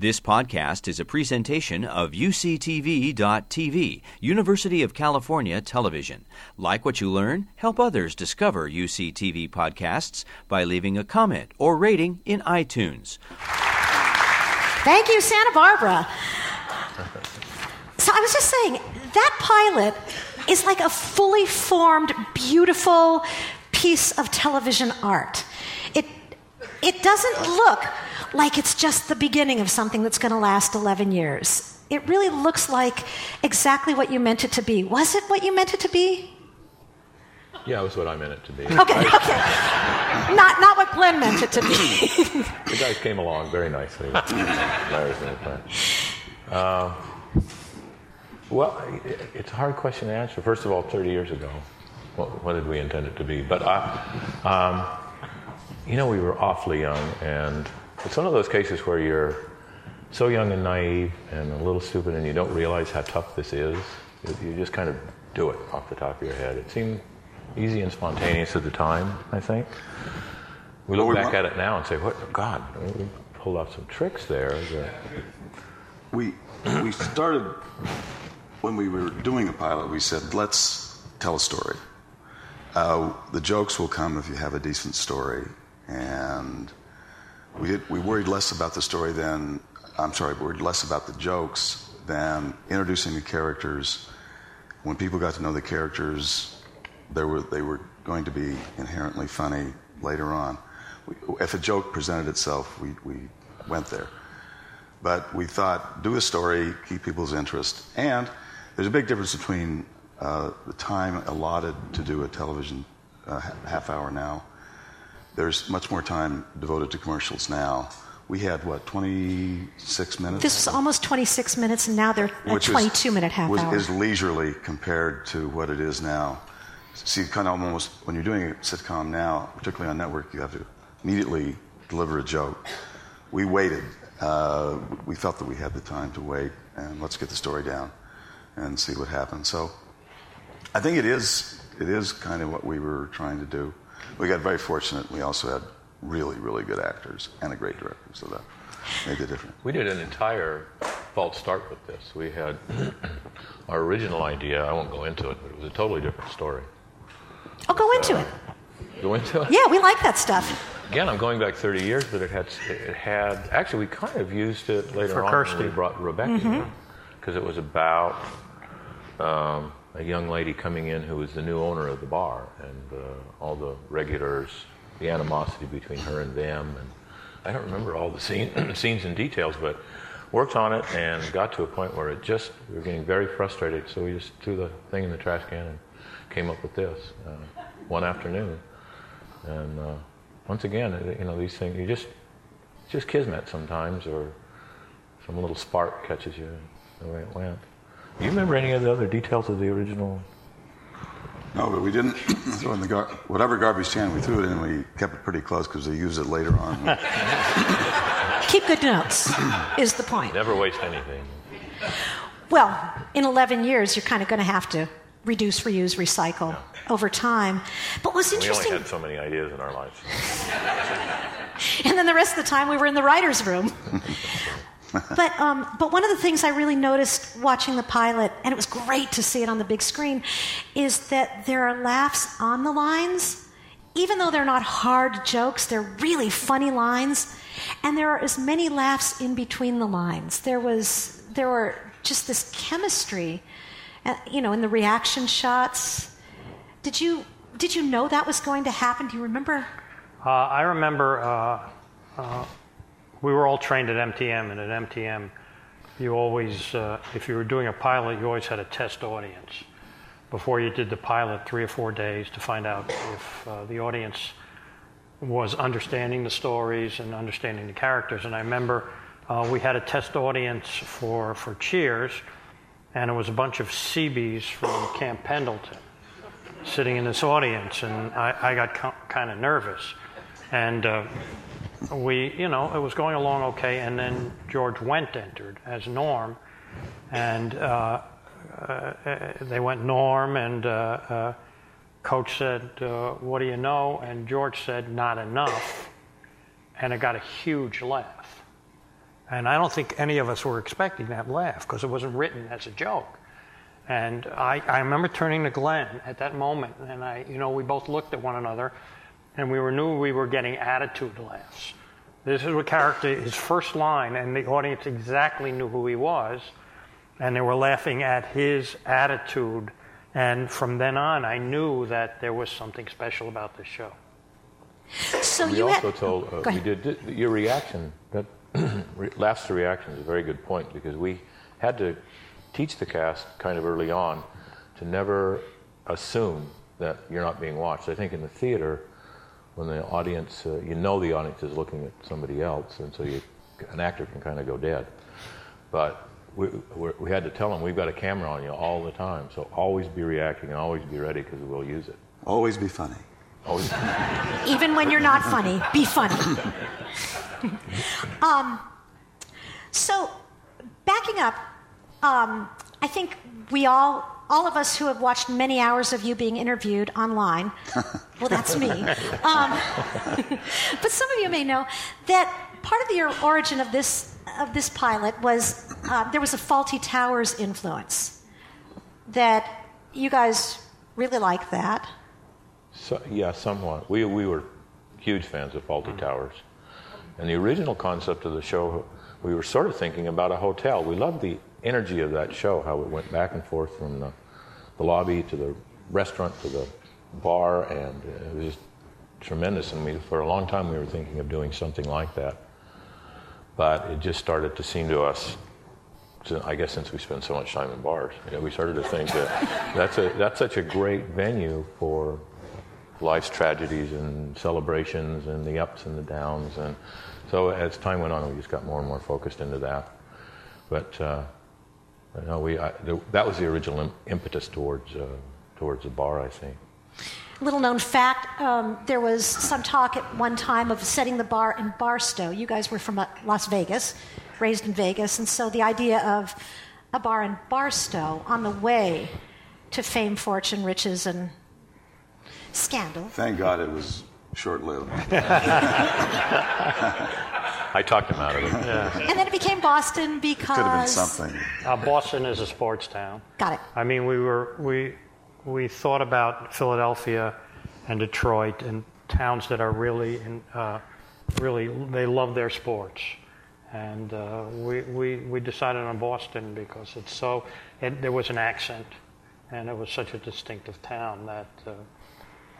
This podcast is a presentation of UCTV.tv, University of California Television. Like what you learn? Help others discover UCTV podcasts by leaving a comment or rating in iTunes. Thank you, Santa Barbara. So I was just saying, that pilot is like a fully formed, beautiful piece of television art. It, it doesn't look like it's just the beginning of something that's going to last 11 years. It really looks like exactly what you meant it to be. Was it what you meant it to be? Yeah, it was what I meant it to be. Okay, okay. Not, not what Glenn meant it to be. the guys came along very nicely. Larry's plan. Uh, well, it, it's a hard question to answer. First of all, 30 years ago, what, what did we intend it to be? But I, um, you know, we were awfully young, and it's one of those cases where you're so young and naive and a little stupid, and you don't realize how tough this is. You just kind of do it off the top of your head. It seemed easy and spontaneous at the time, I think. We look back at it now and say, "What? God, we pulled off some tricks there." We we started when we were doing a pilot. We said, "Let's tell a story. Uh, the jokes will come if you have a decent story." And we did, we worried less about the story than I'm sorry, worried less about the jokes than introducing the characters. When people got to know the characters, they were, they were going to be inherently funny later on. We, if a joke presented itself, we, we went there. But we thought, do a story, keep people's interest. And there's a big difference between uh, the time allotted to do a television uh, half hour now. There's much more time devoted to commercials now. We had, what, 26 minutes? This was almost 26 minutes, and now they're a 22 minute half was, hour. is leisurely compared to what it is now. See, kind of almost when you're doing a sitcom now, particularly on network, you have to immediately deliver a joke. We waited. Uh, we felt that we had the time to wait, and let's get the story down and see what happens. So, I think it is it is kind of what we were trying to do. We got very fortunate. We also had really, really good actors and a great director, so that made the difference. We did an entire false start with this. We had our original idea. I won't go into it, but it was a totally different story. I'll go into uh, it. Go into it. Yeah, we like that stuff. Again, I'm going back 30 years, but it had it had actually we kind of used it later For on Kirstie. when we brought Rebecca Mm-hmm. because it was about um, a young lady coming in who was the new owner of the bar and uh, all the regulars, the animosity between her and them, and I don't remember all the scene, scenes and details, but worked on it and got to a point where it just we were getting very frustrated, so we just threw the thing in the trash can and came up with this uh, one afternoon, and. Uh, once again, you know, these things, you just, just kismet sometimes, or some little spark catches you the way it went. Do you remember any of the other details of the original? No, but we didn't throw in the gar- whatever garbage can we threw it in. We kept it pretty close because they used it later on. Keep good notes, is the point. Never waste anything. Well, in 11 years, you're kind of going to have to reduce, reuse, recycle over time. But what's interesting. We only had so many ideas in our lives. and then the rest of the time we were in the writer's room. but, um, but one of the things I really noticed watching the pilot, and it was great to see it on the big screen, is that there are laughs on the lines. Even though they're not hard jokes, they're really funny lines. And there are as many laughs in between the lines. There was, there were just this chemistry, uh, you know, in the reaction shots. Did you, did you know that was going to happen? Do you remember? Uh, I remember uh, uh, we were all trained at MTM, and at MTM, you always, uh, if you were doing a pilot, you always had a test audience before you did the pilot, three or four days to find out if uh, the audience was understanding the stories and understanding the characters. And I remember uh, we had a test audience for, for Cheers, and it was a bunch of Seabees from Camp Pendleton sitting in this audience, and I, I got kind of nervous. And uh, we, you know, it was going along okay, and then George Wendt entered as Norm, and uh, uh, they went Norm, and uh, uh, Coach said, uh, "What do you know?" And George said, "Not enough," and it got a huge laugh. And I don't think any of us were expecting that laugh because it wasn't written as a joke. And I, I remember turning to Glenn at that moment, and I, you know, we both looked at one another, and we were knew we were getting attitude laughs. This is a character, his first line, and the audience exactly knew who he was, and they were laughing at his attitude. And from then on, I knew that there was something special about this show. So We you also had, told, uh, we did, did- your reaction, that re- laughs to reaction is a very good point because we had to teach the cast kind of early on to never assume that you're not being watched. I think in the theater, when the audience, uh, you know the audience is looking at somebody else, and so you, an actor can kind of go dead. But we, we we had to tell them, we've got a camera on you all the time, so always be reacting and always be ready because we'll use it. Always be funny. Always. even when you're not funny, be funny. um, so, backing up, um, I think we all, all of us who have watched many hours of you being interviewed online, well, that's me. Um, but some of you may know that part of the origin of this of this pilot was uh, there was a Fawlty Towers influence. That you guys really like that. So, yeah, somewhat. We, we were huge fans of Fawlty Towers. And the original concept of the show, we were sort of thinking about a hotel. We loved the energy of that show, how it went back and forth from the, the lobby to the restaurant to the bar, and it was tremendous. And we, for a long time, we were thinking of doing something like that. But it just started to seem to us. I guess since we spend so much time in bars, you know, we started to think that that's a that's such a great venue for life's tragedies and celebrations and the ups and the downs, and so as time went on, we just got more and more focused into that. But uh, no, we I, the, that was the original impetus towards uh, towards the bar, I think. Little known fact um, there was some talk at one time of setting the bar in Barstow. You guys were from uh, Las Vegas, raised in Vegas, and so the idea of a bar in Barstow on the way to fame, fortune, riches, and scandal. Thank God it was short lived. I talked him out of it. And then it became Boston because. Could have been something. Uh, Boston is a sports town. Got it. I mean, we were we we thought about Philadelphia and Detroit and towns that are really in, uh, really they love their sports, and uh, we, we we decided on Boston because it's so it, there was an accent, and it was such a distinctive town that, uh,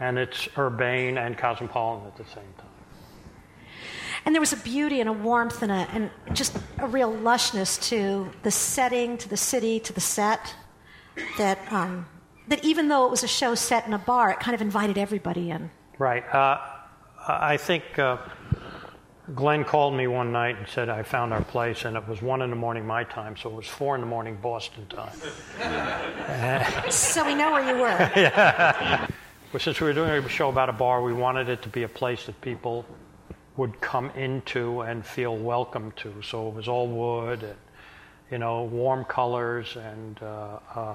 and it's urbane and cosmopolitan at the same time. And there was a beauty and a warmth and, a, and just a real lushness to the setting, to the city, to the set that, um, that even though it was a show set in a bar, it kind of invited everybody in. Right. Uh, I think uh, Glenn called me one night and said I found our place, and it was one in the morning my time, so it was four in the morning Boston time. So we know where you were. yeah. But since we were doing a show about a bar, we wanted it to be a place that people would come into and feel welcome to. So it was all wood and you know warm colors and uh, uh,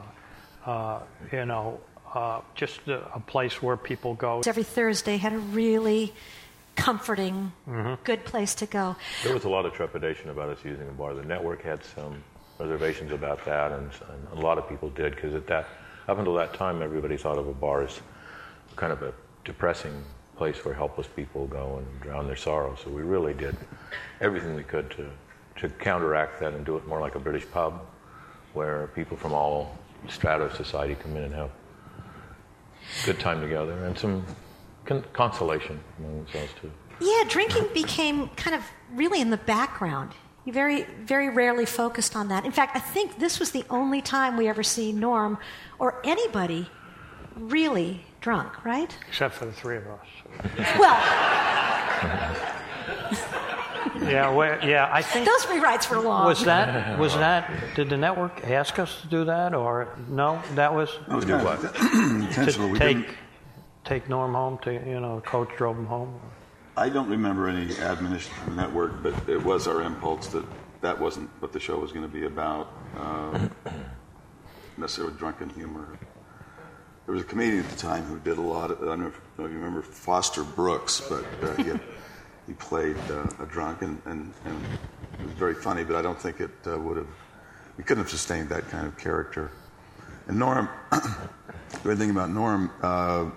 uh, you know uh, just a, a place where people go. Every Thursday had a really comforting, good place to go. There was a lot of trepidation about us using a bar. The network had some reservations about that, and, and a lot of people did because at that, up until that time, everybody thought of a bar as kind of a depressing place where helpless people go and drown their sorrow. So we really did everything we could to to counteract that and do it more like a British pub, where people from all strata of society come in and have good time together and some con- consolation among themselves too. Yeah, drinking became kind of really in the background. You very, very rarely focused on that. In fact, I think this was the only time we ever see Norm or anybody really drunk, right? Except for the three of us. Well, Yeah, well, yeah. I think those rewrites were long. was that was that. Did the network ask us to do that, or no? That was That was kind of intentional. to We take didn't, take Norm home. To you know, coach drove him home. I don't remember any admonition from the network, but it was our impulse that that wasn't what the show was going to be about. Uh, necessarily drunken humor. There was a comedian at the time who did a lot of. I don't know if, you remember Foster Brooks, but uh, he, had, he played uh, a drunk, and, and, and it was very funny. But I don't think it uh, would have. We couldn't have sustained that kind of character. And Norm, the great thing about Norm, uh,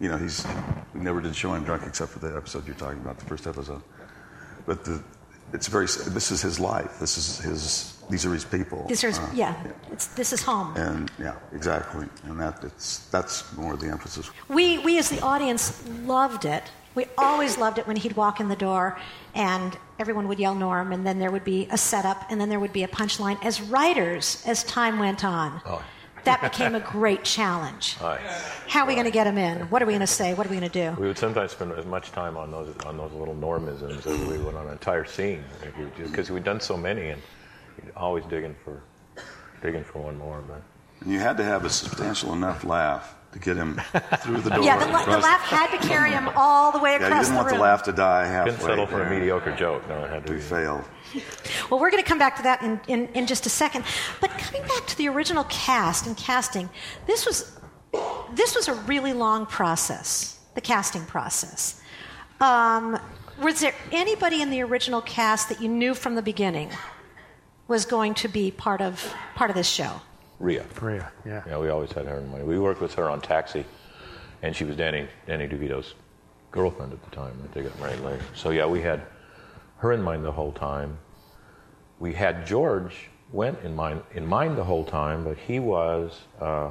you know, he's we never did show him drunk except for the episode you're talking about, the first episode. But the, it's very. This is his life. This is his. These are his people. These are, Uh, yeah, It's, this is home. And yeah, exactly. And that it's that's more the emphasis. We, we as the audience loved it. We always loved it when he'd walk in the door and everyone would yell Norm, and then there would be a setup, and then there would be a punchline. As writers, as time went on, Oh. that became a great challenge. Aye. How are we going to get him in? What are we going to say? What are we going to do? We would sometimes spend as much time on those on those little normisms as we would on an entire scene, because we'd done so many, and you'd always digging for digging for one more. But And you had to have a substantial enough laugh to get him through the door. Yeah, the, la- the laugh had to carry him all the way across. Yeah, you across didn't the want room. the laugh to die halfway. couldn't settle for a mediocre joke. No, it had to We be. failed. Well, we're going to come back to that in, in, in just a second. But coming back to the original cast and casting, this was, this was a really long process, the casting process. Um, was there anybody in the original cast that you knew from the beginning was going to be part of, part of this show? Rhea. Rhea, yeah. Yeah, we always had her in mind. We worked with her on Taxi, and she was Danny Danny DeVito's girlfriend at the time. They got married later. So yeah, we had her in mind the whole time. We had George Wendt in mind in mind the whole time, but he was uh,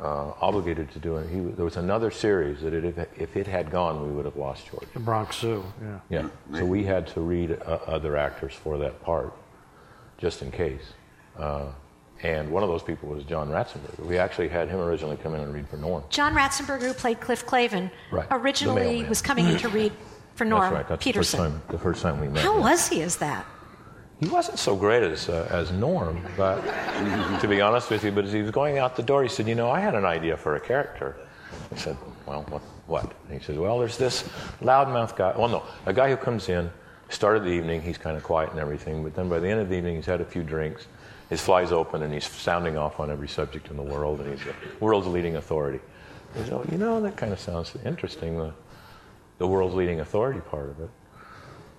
uh, obligated to do it. He, there was another series that it, if, if it had gone, we would have lost George. The Bronx Zoo, yeah. Yeah. So we had to read uh, other actors for that part, just in case. Uh, and one of those people was John Ratzenberger. We actually had him originally come in and read for Norm. John Ratzenberger, who played Cliff Clavin, Right, originally was coming in to read for Norm That's right. That's Peterson. the first time. The first time we met. How him. was he as that? He wasn't so great as uh, as Norm, but to be honest with you, but as he was going out the door, he said, "You know, I had an idea for a character." I said, "Well, what?" What? And he says, "Well, there's this loudmouth guy. Well, no, a guy who comes in, started the evening, he's kind of quiet and everything, but then by the end of the evening, he's had a few drinks, his fly's open, and he's sounding off on every subject in the world, and he's the world's leading authority." Said, "Oh, you know, that kind of sounds interesting. The the world's leading authority part of it."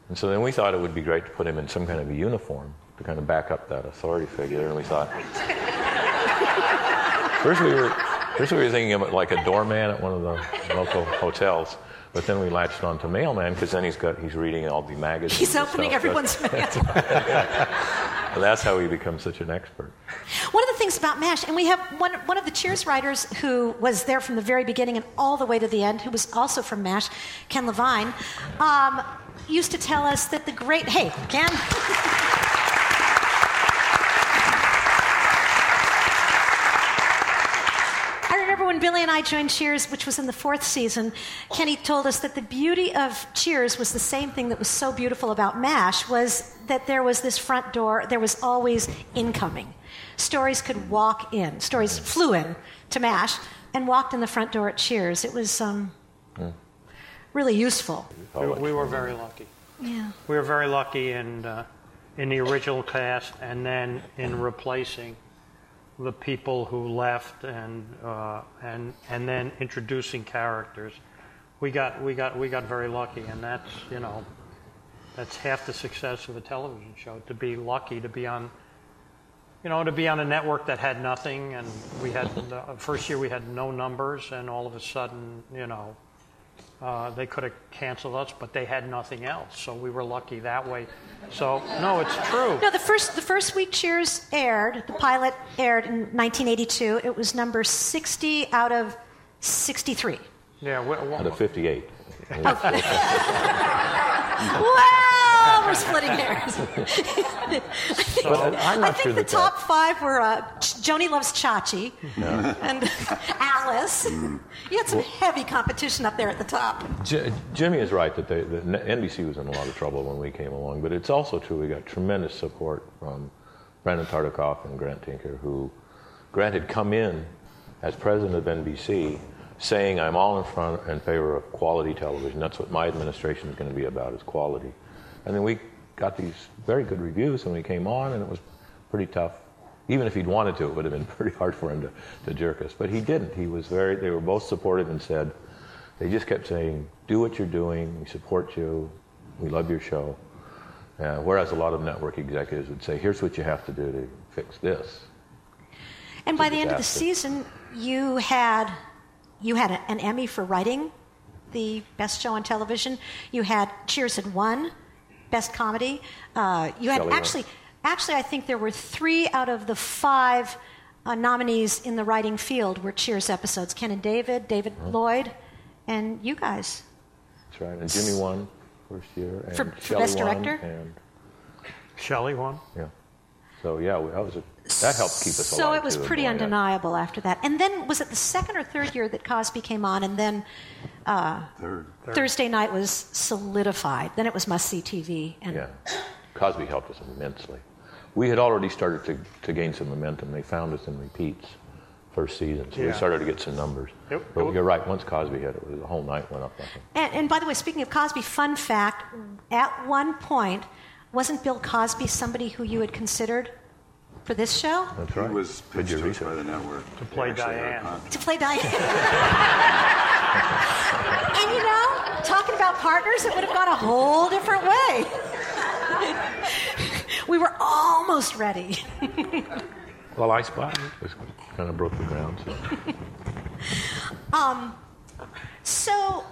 And so then we thought it would be great to put him in some kind of a uniform to kind of back up that authority figure. And we thought, first we were, first we were thinking of it like a doorman at one of the local hotels. But then we latched on to mailman because then he's got he's reading all the magazines. He's opening everyone's mail. And that's how he becomes such an expert. One of the things about MASH, and we have one, one of the Cheers writers who was there from the very beginning and all the way to the end, who was also from MASH, Ken Levine, um, used to tell us that the great, hey, Ken. I remember when Billy and I joined Cheers, which was in the fourth season, Kenny told us that the beauty of Cheers was the same thing that was so beautiful about MASH was that there was this front door, there was always incoming. Stories could walk in, stories flew in to MASH and walked in the front door at Cheers. It was um, really useful. We, we were very lucky. Yeah. We were very lucky in, uh, in the original cast and then in replacing the people who left and, uh, and, and then introducing characters. We got, we, got, we got very lucky, and that's, you know, that's half the success of a television show, to be lucky to be on, you know, to be on a network that had nothing, and we had, the first year we had no numbers, and all of a sudden, you know, uh, they could have canceled us, but they had nothing else. So we were lucky that way. So no, it's true. No, the first the first week Cheers aired, the pilot aired in 1982. It was number 60 out of 63. Yeah. We, we, Out of 58. Wow, we're splitting hairs. I think sure the that top five were uh, Joanie Loves Chachi and Alice. You had some heavy competition up there at the top. J- Jimmy is right that they, the NBC was in a lot of trouble when we came along, but it's also true we got tremendous support from Brandon Tartikoff and Grant Tinker, who Grant had come in as president of NBC saying, I'm all in front in favor of quality television. That's what my administration is going to be about, is quality. And then we got these very good reviews when we came on, and it was pretty tough. Even if he'd wanted to, it would have been pretty hard for him to, to jerk us. But he didn't. He was very, they were both supportive and said, they just kept saying, do what you're doing, we support you, We love your show. Uh, whereas a lot of network executives would say, here's what you have to do to fix this. And by the end of the season, you had you had a- an Emmy for writing the best show on television. You had Cheers had won best comedy. Uh, you had Shelley won. actually actually I think there were three out of the five uh, nominees in the writing field were Cheers episodes. Ken and David, David Uh-huh. Lloyd, and you guys. That's right. And Jimmy won first year. And For- for Shelley Best won, Director? And, Shelley won. yeah. So, yeah, that, was a, that helped keep us So alive. it was too, pretty going up. undeniable after that. And then was it the second or third year that Cosby came on, and then Third. Thursday night was solidified. Then it was must see TV. And Yeah. Cosby helped us immensely. We had already started to, to gain some momentum. They found us in repeats first season, so we started to get some numbers. Yep. But you're right, once Cosby hit it, the whole night went up like And, and by the way, speaking of Cosby, fun fact: at one point, wasn't Bill Cosby somebody who you had considered for this show That's He was Did pitched your to us by the network. To play Diane. to play Diane? and you know, talking about partners, it would have gone a whole different way. we were almost ready. Well, I Spy it. kind of broke the ground. So. Um, so,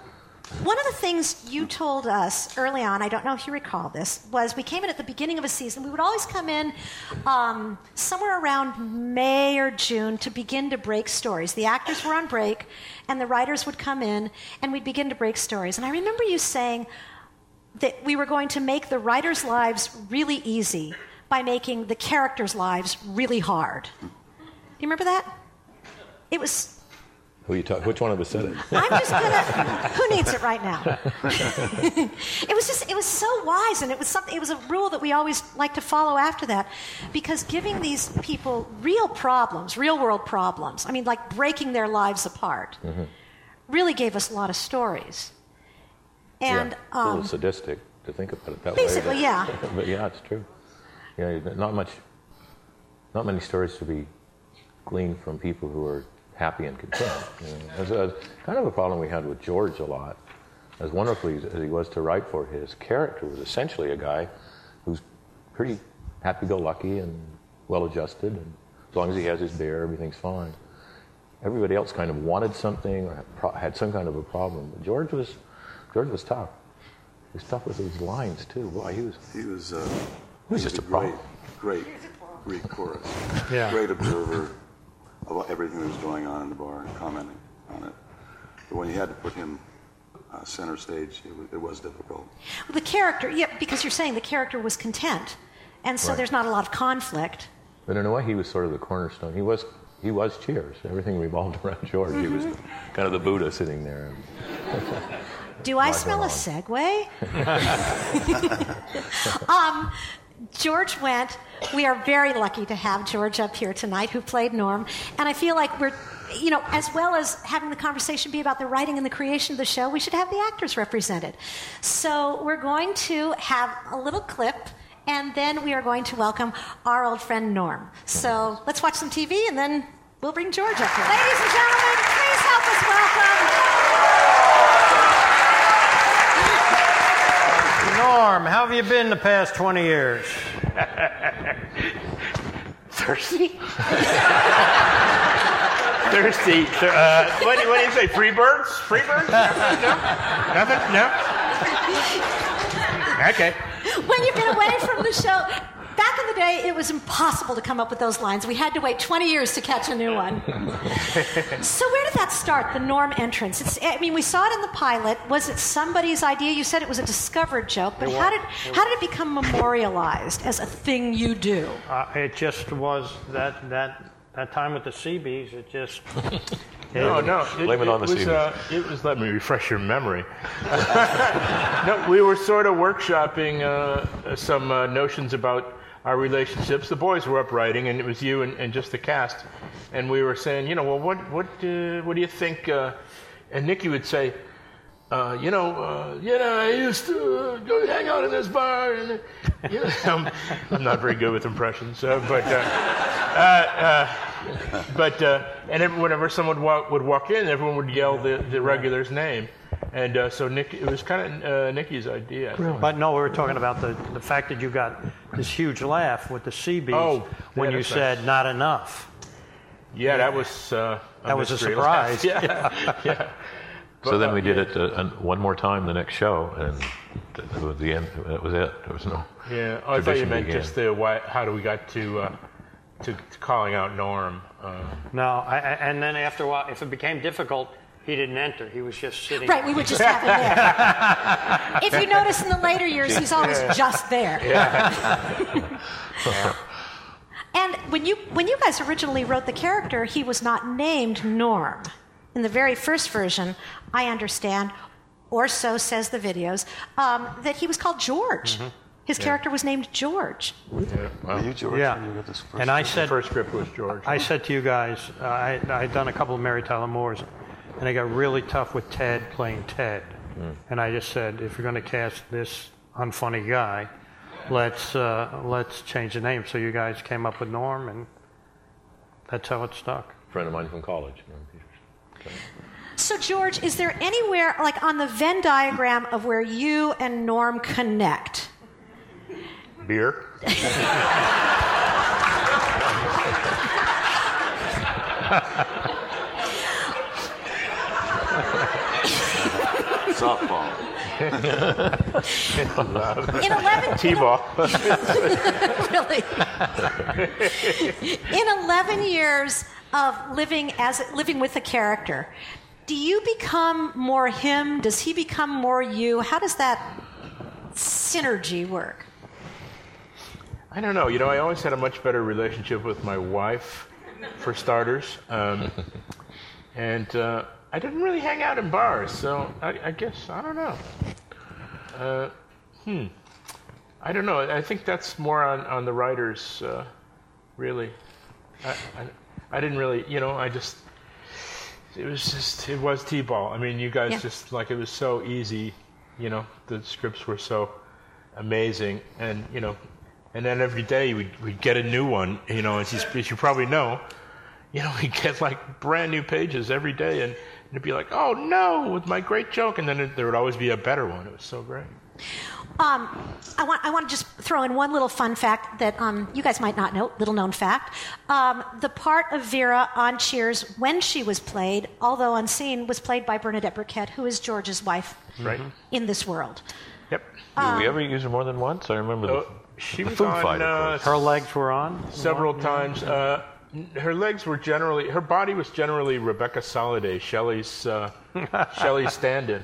one of the things you told us early on, I don't know if you recall this, was we came in at the beginning of a season. We would always come in um, somewhere around May or June to begin to break stories. The actors were on break, and the writers would come in, and we'd begin to break stories. And I remember you saying that we were going to make the writers' lives really easy by making the characters' lives really hard. Do you remember that? It was Who you talk, which one of us said it? I'm just gonna. Who needs it right now? it was just. It was so wise, and it was something. It was a rule that we always like to follow after that, because giving these people real problems, real world problems. I mean, like breaking their lives apart, really gave us a lot of stories. And yeah, a um, little sadistic to think about it that Basically, way. yeah. But, but yeah, it's true. Yeah, not much, not many stories to be gleaned from people who are happy and content. You know. That's a, kind of a problem we had with George a lot. As wonderfully as he was to write for, his character was essentially a guy who's pretty happy-go-lucky and well-adjusted, and as long as he has his beer, everything's fine. Everybody else kind of wanted something or had, some kind of a problem. But George was, George was tough. He was tough with his lines too. Boy, he was. He was, uh, He was just a great, problem. great Greek chorus. Yeah. Great observer of everything that was going on in the bar and commenting on it. But when you had to put him uh, center stage, it was, it was difficult. the character, yeah, because you're saying the character was content, and so Right. there's not a lot of conflict. But in a way, he was sort of the cornerstone. He was. He was Cheers. Everything revolved around George. He was Mm-hmm. kind of the Buddha sitting there. Do I Life smell a segue? um, George Wendt. We are very lucky to have George up here tonight, who played Norm. And I feel like we're, you know, as well as having the conversation be about the writing and the creation of the show, we should have the actors represented. So we're going to have a little clip. And then we are going to welcome our old friend Norm. So let's watch some TV and then we'll bring George up here. Ladies and gentlemen, please help us welcome Norm, how have you been the past 20 years? Thirsty? Thirsty. Uh, what, do- what do you say? Free birds? Free birds? No? Nothing? No? Okay. when you've been away from the show. Back in the day, it was impossible to come up with those lines. We had to wait 20 years to catch a new one. so, where did that start, the norm entrance? It's, I mean, we saw it in the pilot. Was it somebody's idea? You said it was a discovered joke, but how did, how did it become memorialized as a thing you do? Uh, it just was that, that, that time with the Seabees, it just. No, no. Blame it on the was, Seabees. uh, It was, let me refresh your memory. no, we were sort of workshopping uh, some uh, notions about our relationships. The boys were up writing, and it was you and, and just the cast. And we were saying, you know, well, what, what, uh, what do you think? Uh, and Nikki would say, uh, you know, uh, you know, I used to uh, go hang out in this bar, and you know, I'm, I'm not very good with impressions, but uh, uh, uh, but uh, and whenever someone would walk, would walk in, everyone would yell the, the regular's name, And uh, so Nick, it was kind of uh, Nikki's idea. I think. But no, we were talking about the, the fact that you got this huge laugh with the Seabees Oh, when you that's said not enough. Yeah, that was uh, That was a surprise. laugh. Yeah, yeah. So then we did it uh, one more time the next show, and th- that was the end. That was it. There was no. Yeah. I thought you meant began. just the why, how do we got to, uh, to to calling out Norm. Uh, No, I, I, and then after a while, if it became difficult, he didn't enter. He was just sitting. Right, we would just have him there. if you notice in the later years, he's always just there. Yeah. and when you when you guys originally wrote the character, he was not named Norm. In the very first version, I understand, or so says the videos, um, that he was called George. His character was named George. Were you George? Yeah. when you got this first And I the said, first script was George. I said to you guys, uh, I I'd done a couple of Mary Tyler Moore's, and I got really tough with Ted playing Ted. And I just said, if you're going to cast this unfunny guy, let's uh, let's change the name. So you guys came up with Norm, and that's how it stuck. friend of mine from college. So, George, is there anywhere, like on the Venn diagram of where you and Norm connect? Beer. softball. In 11, T-ball. really. In 11 years of living as living with a character, do you become more him? Does he become more you? How does that synergy work? I don't know. You know, I always had a much better relationship with my wife, for starters. Um, and uh, I didn't really hang out in bars, so I, I guess, I don't know. Uh, hmm. I don't know. I think that's more on, on the writers, uh, really. I, I, I didn't really, you know, I just, it was just, it was T ball. I mean, you guys Yeah. just, like, it was so easy, you know, the scripts were so amazing. And, you know, and then every day we'd, we'd get a new one, you know, as you, as you probably know, you know, we'd get like brand new pages every day and it'd be like, oh no, with my great joke. And then it, there would always be a better one. It was so great. Um, I want, I want to just throw in one little fun fact that um, you guys might not know, little known fact. Um, the part of Vera on Cheers when she was played, although unseen, was played by Bernadette Birkett, who is George's wife Right? in this world. Yep. Did we ever use her more than once? I remember Uh, the, she the was food on fight. uh. Her legs were on. several times. Uh, n- her legs were generally, her body was generally Rebecca Soliday, Shelley's, uh, Shelley's stand-in.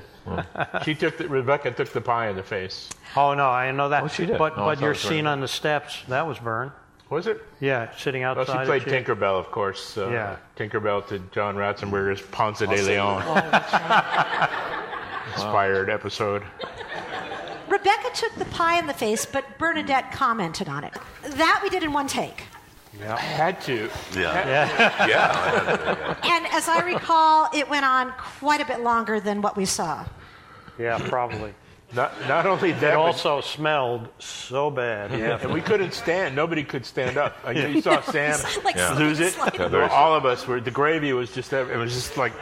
she took the, Rebecca took the pie in the face. Oh no, I know that. Oh, she did. But Oh, I but thought your was scene Vern. on the steps that was Byrne. Was it? Yeah, sitting Well, outside. she played Cheers. Tinkerbell, of course. Uh, Yeah. Tinkerbell to John Ratzenberger's Ponce de Leon. Inspired episode. Rebecca took the pie in the face, but Bernadette commented on it. That we did in one take. I had to. Yeah. yeah, yeah. And as I recall, it went on quite a bit longer than what we saw. Yeah, probably. Not, not only that, It but- also smelled so bad. Yeah. and we couldn't stand. Nobody could stand up. Like, You saw Sam Like Yeah. lose it. Yeah, very All of us were. The gravy was just. It was just like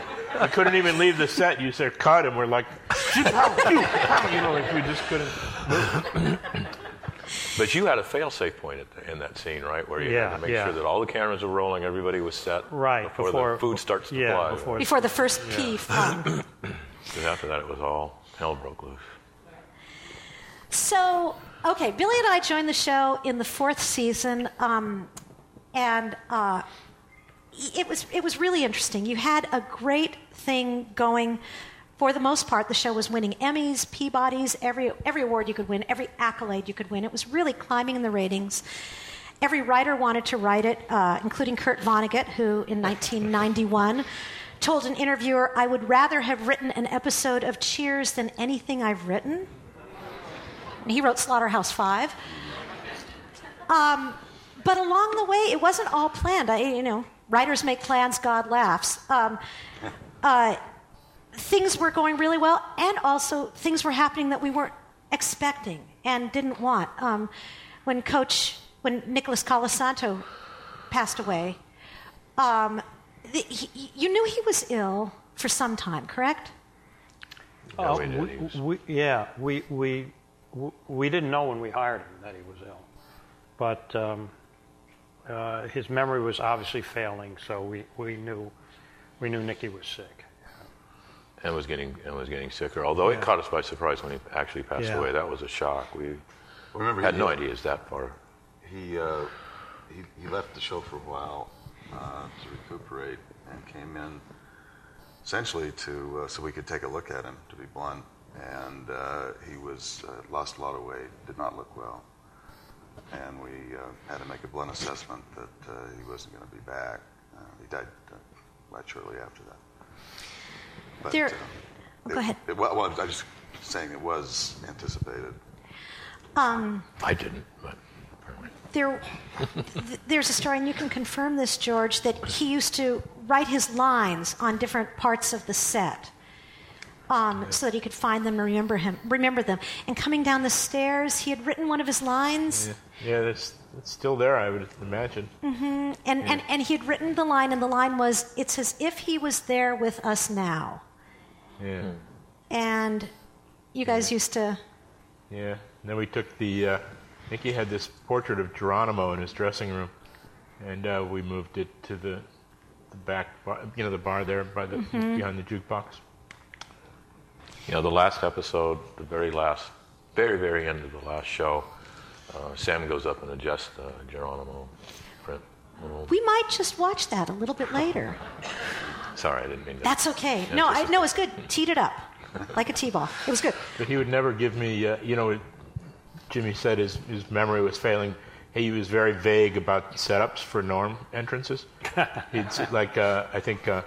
we couldn't even leave the set. You said cut, and we're like, how cute how you know, like we just couldn't. But you had a fail-safe point at the, in that scene, right? Where you Yeah, had to make yeah. sure that all the cameras were rolling, everybody was set Right before, before, the food starts to yeah, fly. Before Before the first pea flung. Because after that, it was all hell broke loose. So, okay, Billy and I joined the show in the fourth season, um, and uh, it was it was really interesting. You had a great thing going. For the most part, the show was winning Emmys, Peabodys, every every award you could win, every accolade you could win. It was really climbing in the ratings. Every writer wanted to write it, uh, including Kurt Vonnegut, who in 1991 told an interviewer, "I would rather have written an episode of Cheers than anything I've written." And he wrote Slaughterhouse Five. Um, but along the way, it wasn't all planned. I, you know, writers make plans, God laughs. Um, uh, things were going really well, and also things were happening that we weren't expecting and didn't want. Um, when Coach, when Nicholas Colasanto passed away, um, the, he, you knew he was ill for some time, correct? Uh, we we, was- we- yeah, we, we, we didn't know when we hired him that he was ill. But um, uh, his memory was obviously failing, so we, we, knew, we knew Nicky was sick. And was getting and was getting sicker. Although it caught us by surprise when he actually passed Yeah. away. That was a shock. We Remember, had he, no idea it's that far. He, uh, he, he left the show for a while uh, to recuperate and came in essentially to uh, so we could take a look at him, to be blunt. And uh, he was uh, lost a lot of weight, did not look well, and we uh, had to make a blunt assessment that uh, he wasn't going to be back. Uh, he died uh, quite shortly after that. But, There- uh, Go ahead. It, well, well, I'm just saying it was anticipated. Um, I didn't, but there, th- there's a story, and you can confirm this, George, that he used to write his lines on different parts of the set. Um, so that he could find them and remember him, remember them. And coming down the stairs, he had written one of his lines, Yeah, that's, that's still there, I would imagine. Mm-hmm. and, and, and he had written the line, and the line was, "It's as if he was there with us now." Yeah. And you guys used to, Yeah. And then we took the. Uh, Nicky had this portrait of Geronimo in his dressing room, and uh, we moved it to the the back, bar, you know, the bar there by the behind the jukebox. You know, the last episode, the very last, very, very end of the last show, uh, Sam goes up and adjusts the Geronimo print. Little- we might just watch that a little bit later. Sorry, I didn't mean to. That's okay. No, I, no, it's good. Teed it up like a t-ball. It was good. But he would never give me, uh, you know, it- Jimmy said his, his memory was failing. He was very vague about setups for Norm entrances. He'd like, uh, I think uh,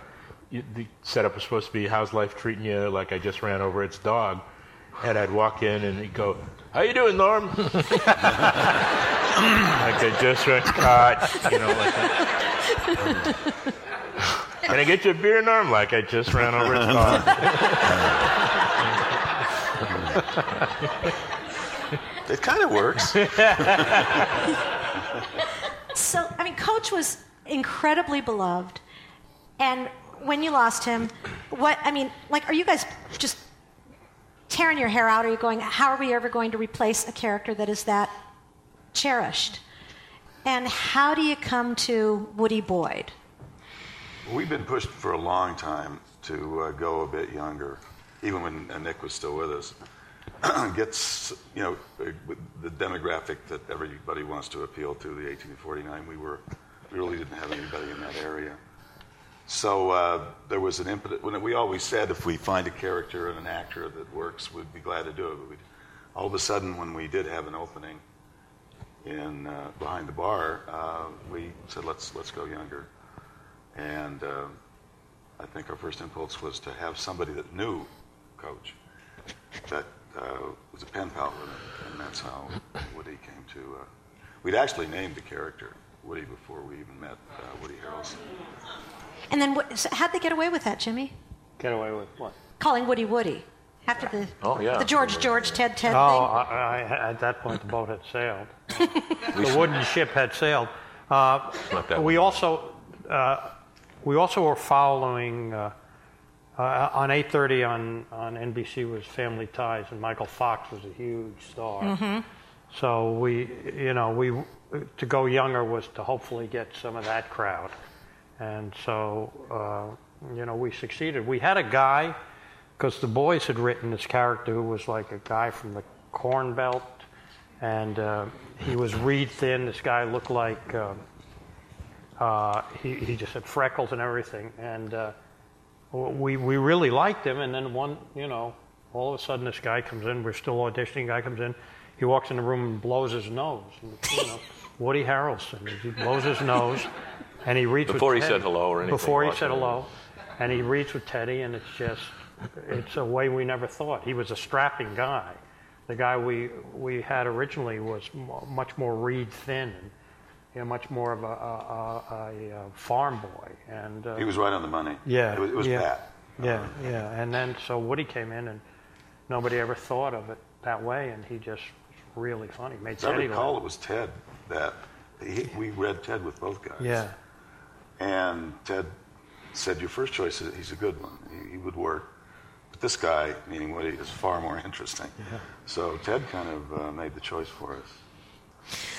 the setup was supposed to be, "How's life treating you?" Like I just ran over its dog, and I'd walk in and he'd go, "How you doing, Norm?" like I just ran, cut, you know, like that. Can I get you a beer, Norm? Like I just ran over its dog. It kind of works. So, I mean, Coach was incredibly beloved. And when you lost him, what, I mean, like, are you guys just tearing your hair out? Are you going, how are we ever going to replace a character that is that cherished? And how do you come to Woody Boyd? We've been pushed for a long time to uh, go a bit younger, even when uh, Nick was still with us. Gets, you know, uh, the demographic that everybody wants to appeal to, the 18 to 49, we were, we really didn't have anybody in that area. So uh, there was an impetus. When we always said if we find a character and an actor that works, we'd be glad to do it. But all of a sudden, when we did have an opening in uh, behind the bar, uh, we said let's let's go younger. And uh, I think our first impulse was to have somebody that knew Coach, that uh, was a pen pal with him, and that's how Woody came to. Uh, we'd actually named the character Woody before we even met uh, Woody Harrelson. And then, what, so how'd they get away with that, Jimmy? Get away with what? Calling Woody Woody after the Oh, yeah. the George George Ted Ted Oh, thing. I, I, at that point, the boat had sailed. the wooden ship had sailed. Uh, Not that we one. also uh, we also were following uh, uh, on 8:30 on on NBC was Family Ties, and Michael Fox was a huge star. So we, you know, we to go younger was to hopefully get some of that crowd, and so uh, you know we succeeded. We had a guy because the boys had written this character who was like a guy from the Corn Belt, and uh, he was reed thin. This guy looked like uh, uh, he, he just had freckles and everything, and uh, we we really liked him. And then one, you know, all of a sudden this guy comes in. We're still auditioning. Guy comes in. He walks in the room and blows his nose. And, you know, Woody Harrelson. He blows his nose, and he reads with Before he Teddy. said hello or anything, Before he said hello, and he reads with Teddy, and it's just it's a way we never thought. He was a strapping guy. The guy we we had originally was much more reed thin and you know, much more of a, a, a, a, farm boy. And uh, He was right on the money. yeah, it was, it was yeah, Pat. Yeah, yeah. And then so Woody came in, and nobody ever thought of it that way, and he just was really funny. Made As I recall, laugh. it was Ted that he, we read Ted with both guys. Yeah, And Ted said, "Your first choice, is, he's a good one. He, he would work." But this guy, meaning Woody, is far more interesting. Yeah. So Ted kind of uh, made the choice for us.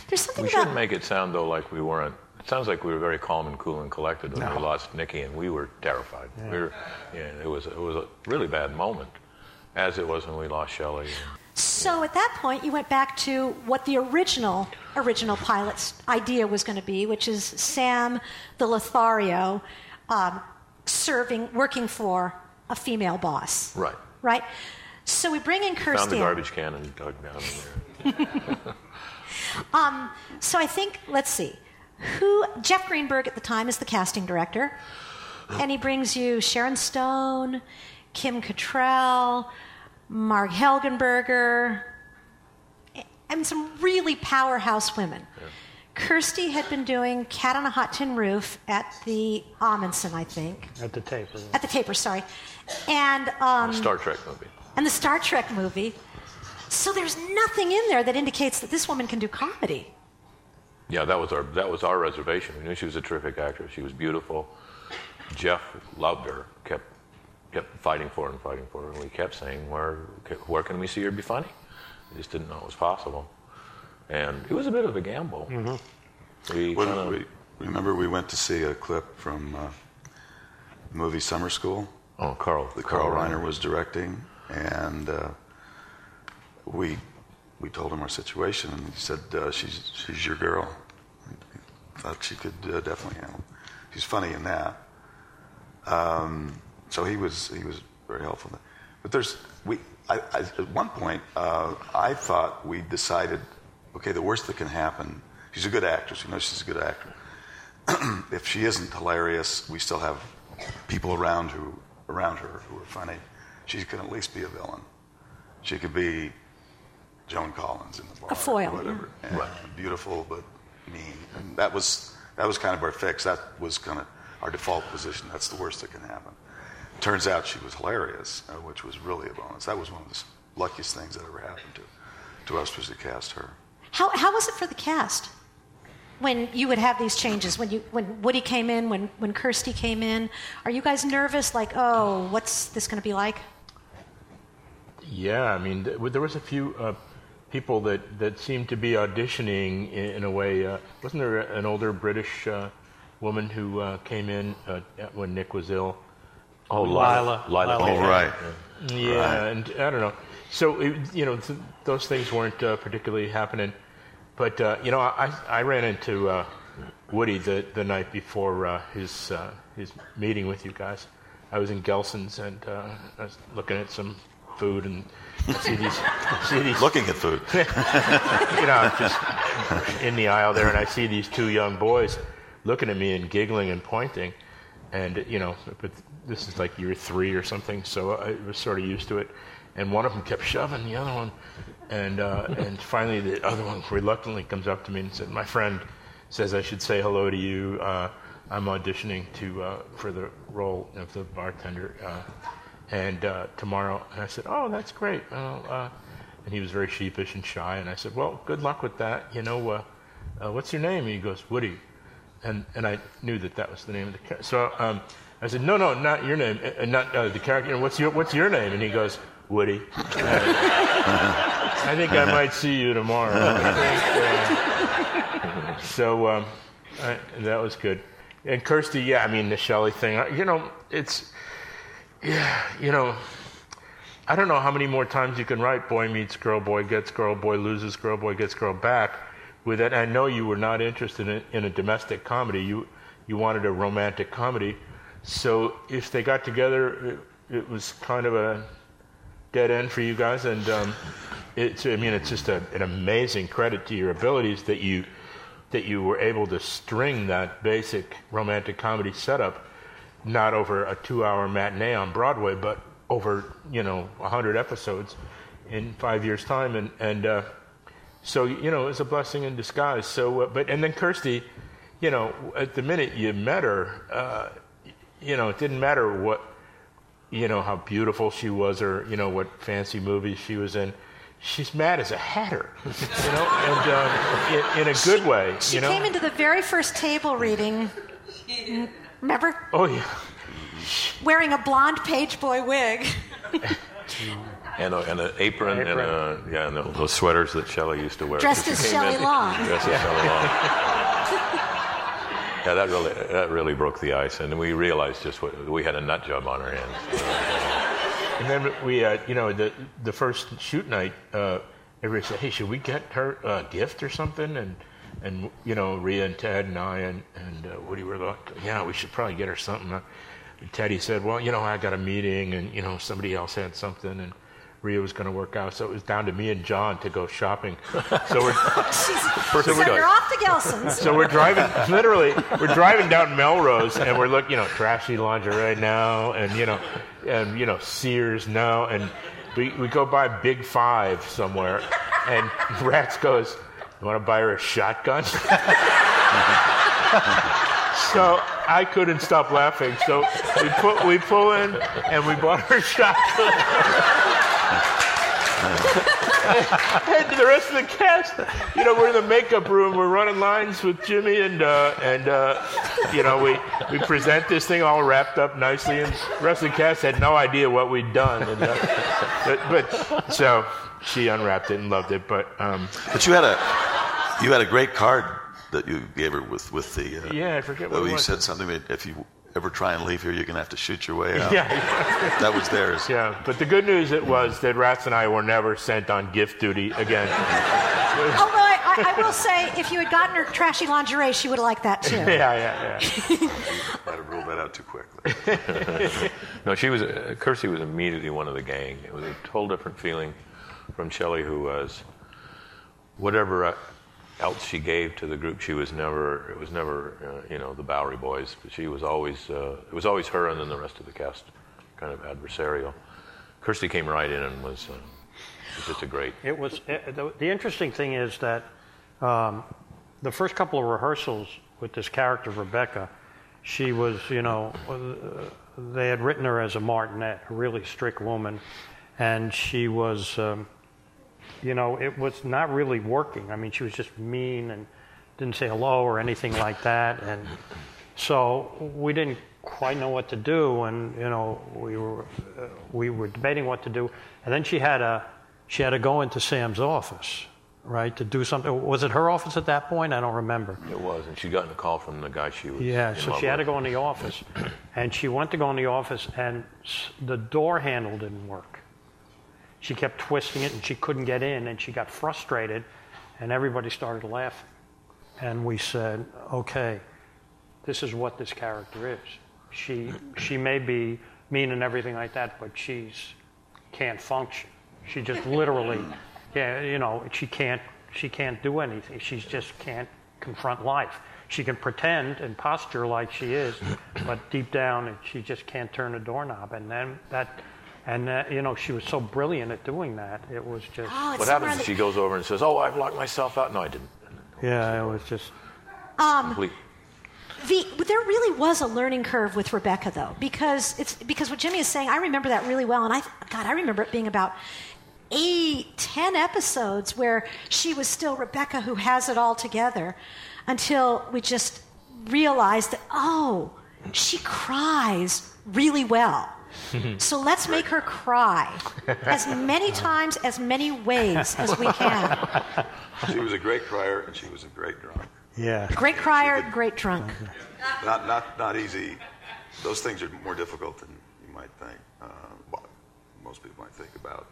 There's something We about shouldn't make it sound though like we weren't. It sounds like we were very calm and cool and collected when we lost Nikki, and we were terrified. We were, yeah, it was it was a really bad moment, as it was when we lost Shelley. So at that point, you went back to what the original original pilot's idea was going to be, which is Sam the Lothario um, serving, working for a female boss. Right. Right. So we bring in Found the garbage can and dug down in there. Um, so I think let's see, who Jeff Greenberg at the time is the casting director, and he brings you Sharon Stone, Kim Cattrall, Marg Helgenberger, and some really powerhouse women. Kirstie had been doing Cat on a Hot Tin Roof at the Ahmanson, I think, At the tape. at the Taper, sorry, and um, Star Trek movie. and the Star Trek movie. So there's nothing in there that indicates that this woman can do comedy. Yeah, that was our that was our reservation. We knew she was a terrific actress. She was beautiful. Jeff loved her. kept kept fighting for her and fighting for her. And we kept saying, "Where where can we see her be funny?" We just didn't know it was possible. And it was a bit of a gamble. We When kinda- we, remember, we went to see a clip from uh, the movie Summer School oh, Carl, that Carl Reiner was directing, and uh, we we told him our situation, and he said, uh, "She's she's your girl." He thought she could uh, definitely handle. it. She's funny in that. Um, so he was he was very helpful. But there's we I, I, at one point uh, I thought we decided, okay, the worst that can happen. She's a good actress. You know she's a good actor. if she isn't hilarious, we still have people around who around her who are funny. She can at least be a villain. She could be Joan Collins in the bar, A foil, or whatever. And Beautiful but mean. And that was that was kind of our fix. That was kind of our default position. That's the worst that can happen. Turns out she was hilarious, uh, which was really a bonus. That was one of the luckiest things that ever happened to to us was to cast her. How, how was it for the cast? When you would have these changes, when, you, when Woody came in, when, when Kirstie came in, are you guys nervous? Like, oh, what's this going to be like? Yeah, I mean, there was a few uh, people that, that seemed to be auditioning in, in a way. Uh, wasn't there an older British uh, woman who uh, came in uh, when Nick was ill? oh, Lila. Lila, Lila, Lila. Came in. Oh, right. Yeah, and I don't know. So it, you know, th- those things weren't uh, particularly happening. But uh, you know, I, I ran into uh, Woody the, the night before uh, his uh, his meeting with you guys. I was in Gelson's and uh, I was looking at some food and see these see these Looking at food. you know, just in the aisle there, and I see these two young boys looking at me and giggling and pointing, and you know, but this is like year three or something, so I was sort of used to it. And one of them kept shoving the other one, and uh, and finally the other one reluctantly comes up to me and said, "My friend says I should say hello to you. Uh, I'm auditioning to uh, for the role of the bartender." And uh, tomorrow, and I said, "Oh, that's great." Uh, and he was very sheepish and shy, and I said, "Well, good luck with that. You know, uh, uh, what's your name?" And he goes, "Woody," and and I knew that that was the name of the character. So um, I said, "No, no, not your name, uh, not the character. What's your What's your name?" And he goes, "Woody." I think I might see you tomorrow. So um, I, that was good. And Kirstie, yeah, I mean the Shelley thing. You know, it's yeah, you know, I don't know how many more times you can write boy meets girl, boy gets girl, boy loses girl, boy gets girl back with it. I know you were not interested in, in a domestic comedy. You you wanted a romantic comedy. So if they got together, it, it was kind of a dead end for you guys. And um, it's I mean it's just a, an amazing credit to your abilities that you that you were able to string that basic romantic comedy setup not over a two-hour matinee on Broadway, but over you know a hundred episodes in five years' time, and and uh, so you know it was a blessing in disguise. So, uh, but and then Kirstie, you know, at the minute you met her, uh, you know, it didn't matter what, you know, how beautiful she was, or you know what fancy movies she was in. She's mad as a hatter, you know, and um, in, in a good way, She you know. came into the very first table reading. Remember? oh yeah. Wearing a blonde page boy wig. and, a, and an apron, Apron. and a, yeah, and those sweaters that Shelley used to wear. Dressed She as came Shelley in- Long. Dressed as Shelley Long. yeah, that really that really broke the ice, and we realized just what we had a nut job on our hands. And then we, uh, you know, the the first shoot night, uh, everybody said, "Hey, should we get her a gift or something?" And and you know, Rhea and Ted and I and and uh, Woody were like, "Yeah, we should probably get her something." Uh, Teddy said, "Well, you know, I got a meeting, and you know, somebody else had something, and Rhea was going to work out, so it was down to me and John to go shopping." So we're She's, So so we you're off to Gelson's. so we're driving, literally, we're driving down Melrose, and we're looking, you know, trashy lingerie now, and you know, and you know, Sears now, and we, we go by Big Five somewhere, and Rats goes, "You want to buy her a shotgun?" so I couldn't stop laughing. So we put we pull in, and we bought her a shotgun. and the rest of the cast, you know, we're in the makeup room. We're running lines with Jimmy, and uh, and uh, you know, we we present this thing all wrapped up nicely, and the rest of the cast had no idea what we'd done. And, uh, but, but so she unwrapped it and loved it. But um, But you had a you had a great card that you gave her with with the. Uh, yeah, I forget what oh, it you was. said something that if you ever try and leave here, you're gonna have to shoot your way out. yeah, That was theirs. yeah. But the good news it was that Rats and I were never sent on gift duty again. Although I, I, I will say, if you had gotten her trashy lingerie, she would have liked that too. yeah, yeah, yeah. Might have ruled that out too quickly. No, she was uh, Kirstie was immediately one of the gang. It was a total different feeling from Shelley, who was whatever uh, else she gave to the group. She was never. It was never, uh, you know, the Bowery Boys. But she was always. Uh, it was always her, and then the rest of the cast, kind of adversarial. Kirstie came right in and was, uh, was just a great. It was uh, the, the interesting thing is that um, the first couple of rehearsals with this character Rebecca, she was you know uh, they had written her as a martinet, a really strict woman, and she was um, you know it was not really working. I mean, she was just mean and didn't say hello or anything like that, and so we didn't quite know what to do, and you know we were uh, we were debating what to do, and then she had a she had to go into Sam's office, right, to do something. Was it her office at that point? I don't remember. It was, and she got a call from the guy she was. Yeah, so she had to go in the office, and she went to go in the office, and the door handle didn't work. She kept twisting it, and she couldn't get in, and she got frustrated, and everybody started laughing. And we said, okay, this is what this character is. She she may be mean and everything like that, but she's can't function. She just literally, yeah, you know, she can't she can't do anything. She just can't confront life. She can pretend and posture like she is, but deep down, she just can't turn a doorknob. And then that, and uh, you know, she was so brilliant at doing that. It was just, Oh, What happens on if the- she goes over and says, "Oh, I've locked myself out"? No, I didn't. yeah, it was just. Complete. The, there really was a learning curve with Rebecca, though, because it's because what Jimmy is saying. I remember that really well, and I God, I remember it being about eight, ten episodes where she was still Rebecca who has it all together, until we just realized that oh, she cries really well. So let's make her cry as many times, as many ways as we can. She was a great crier and she was a great drunk. Yeah. Great crier, great drunk. Not not not easy. Those things are more difficult than you might think. Uh, well, most people might think about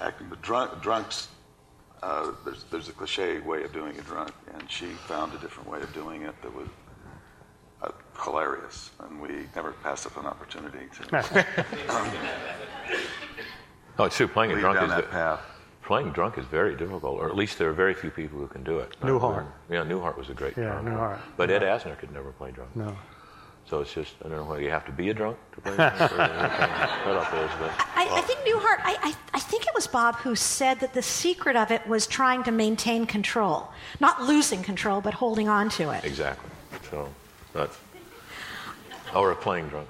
acting, but drunk, drunks. Uh, there's there's a cliche way of doing a drunk, and she found a different way of doing it that was hilarious, and we never passed up an opportunity to Oh, it's true. Playing a drunk down is that ve- path. playing drunk is very difficult, or at least there are very few people who can do it. Newhart. Yeah, Newhart was a great Yeah, drunk. Newhart. But Ed Asner could never play drunk. No. So it's just I don't know whether you have to be a drunk to play drunk. or what kind of cutoff is, but I, I think Newhart, I, I, I think it was Bob who said that the secret of it was trying to maintain control. Not losing control, but holding on to it. exactly. So that's or a playing drunk.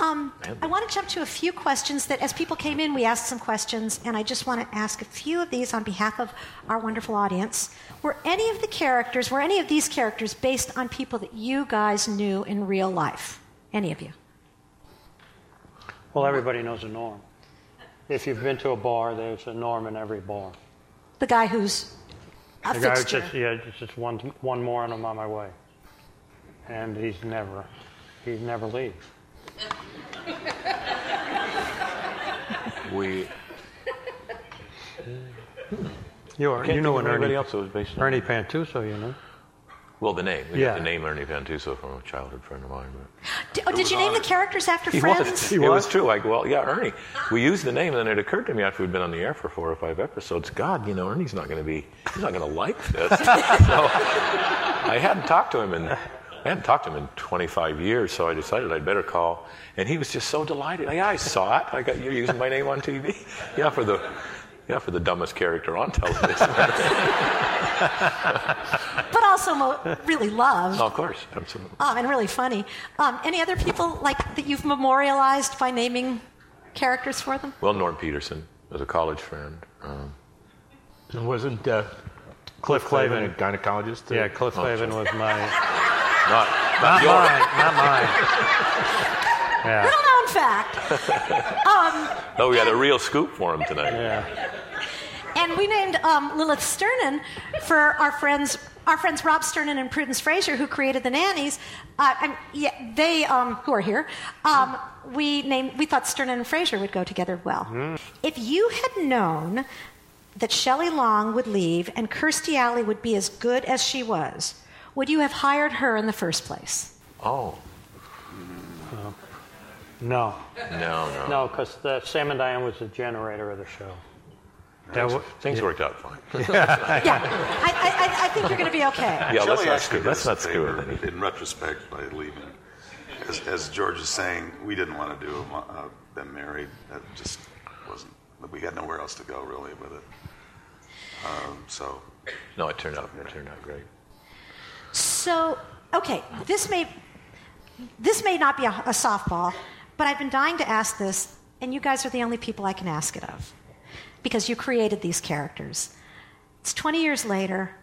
Um, I want to jump to a few questions that, as people came in, we asked some questions, and I just want to ask a few of these on behalf of our wonderful audience. Were any of the characters, were any of these characters based on people that you guys knew in real life? Any of you? Well, everybody knows a Norm. If you've been to a bar, there's a Norm in every bar. The guy who's a The guy who's fixture. just yeah, just one one more and I'm on my way. And he's never he never leaves. We You are you know think an anybody Ernie else was based on. Ernie Pantuso, you know. Well, the name. We Yeah. got the name Ernie Pantuso from a childhood friend of mine. But D- oh, did you name the characters after he friends? was. it was true. Like, well, yeah, Ernie. We used the name, and then it occurred to me after we'd been on the air for four or five episodes. God, you know, Ernie's not going to be. He's not going to like this. so I hadn't talked to him in. I hadn't talked to him in 25 years, so I decided I'd better call. And he was just so delighted. Yeah, I saw it. I got you're using my name on TV. Yeah, for the. Yeah, for the dumbest character on television. but also really loved oh, of course, absolutely. um, and really funny. Um, any other people like that you've memorialized by naming characters for them? Well, Norm Peterson was a college friend. Um, It wasn't uh, Cliff Clavin a gynecologist? uh, Yeah, Cliff Clavin was my not, not not yours. mine, not mine. Yeah. Little known fact. um, Oh, we had a real scoop for him tonight. Yeah. and we named um, Lilith Sternin for our friends. Our friends Rob Sternin and Prudence Fraser, who created the nannies, uh, and yeah, they um, who are here. Um, we named. We thought Sternin and Fraser would go together well. If you had known that Shelley Long would leave and Kirstie Alley would be as good as she was, would you have hired her in the first place? Oh, No. no, no. No, because Sam and Diane was the generator of the show. That Things, wa- things worked out fine. Yeah, I, I, I think you're going to be okay. Yeah, let's Shelley not actually skew. Let's not us a skew favor In retrospect, by leaving, as, as George is saying, we didn't want to do them, uh, them married. That just wasn't. We had nowhere else to go really with it. Um, so No, it turned out. It turned out great. So, okay, this may this may not be a, a softball, but I've been dying to ask this, and you guys are the only people I can ask it of, because you created these characters. It's 20 years later.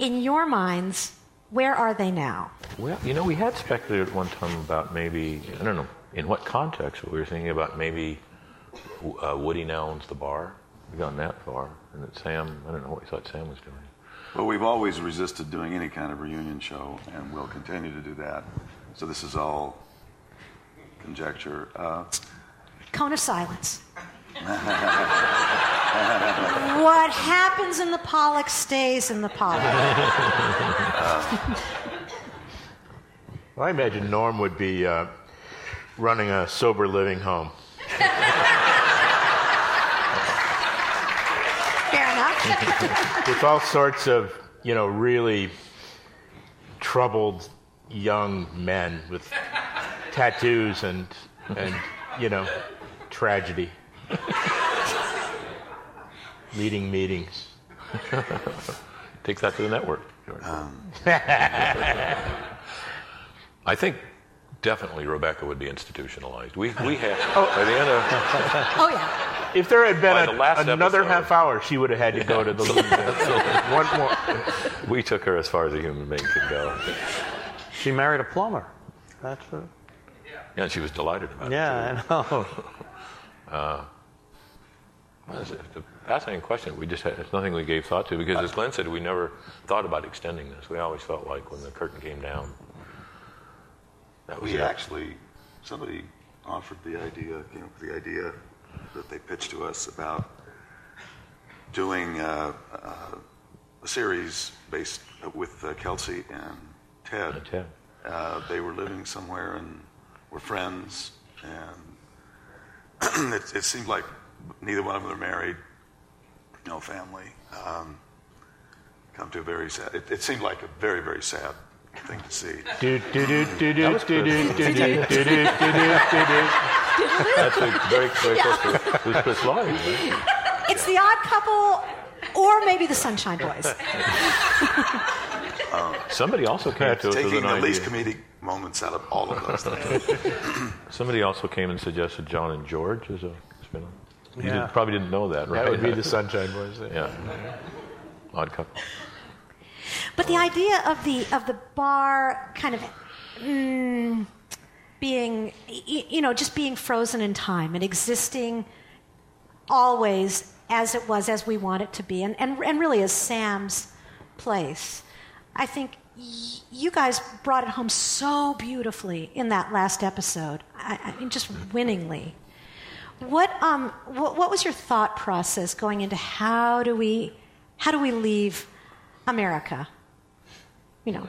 In your minds, where are they now? Well, you know, we had speculated at one time about maybe I don't know in what context, but we were thinking about maybe uh, Woody now owns the bar. We've gone that far, and that Sam. I don't know what we thought Sam was doing. But we've always resisted doing any kind of reunion show, and we'll continue to do that. So this is all conjecture. Uh, Cone of silence. what happens in the Pollock stays in the Pollock. Well, I imagine Norm would be uh, running a sober living home. Fair enough. with all sorts of, you know, really troubled young men with tattoos and, and you know, tragedy. Leading meetings. Take that to the network. George. Um. I think definitely Rebecca would be institutionalized. We we had oh. by the end of Oh, yeah. If there had By been the a, last another episode. half hour, she would have had to go to the one more. we took her as far as a human being could go. She married a plumber. That's a, Yeah, and she was delighted about it. yeah, I know. Well, It's it's a fascinating question. We just had, it's nothing we gave thought to because, as Glen said, we never thought about extending this. We always felt like when the curtain came down, that was we it. actually somebody offered the idea, came up with the idea that they pitched to us about doing uh, uh, a series based with uh, Kelsey and Ted. Ted. Uh, they were living somewhere and were friends, and it, it seemed like neither one of them are married, no family. Um, come to a very sad. It, it seemed like a very very sad thing to see. Do, do, do, do, do, do, do, do, do, do, do, do, do, do. That's a very, very close to it was Chris Lloyd. Right? It's the odd couple, or maybe the Sunshine Boys. Somebody also came to us with Taking an the least comedic moments out of all of those things. Somebody also came and suggested John and George as a spin-off. You Yeah. did, probably didn't know that, right? That would be the Sunshine Boys. yeah. Odd couple. But the idea of the of the bar kind of mm, being, you know, just being frozen in time and existing always as it was, as we want it to be, and, and, and really as Sam's place. I think you guys brought it home so beautifully in that last episode. I, I mean, just winningly. What, um, what, what was your thought process going into how do we, how do we leave America? You know,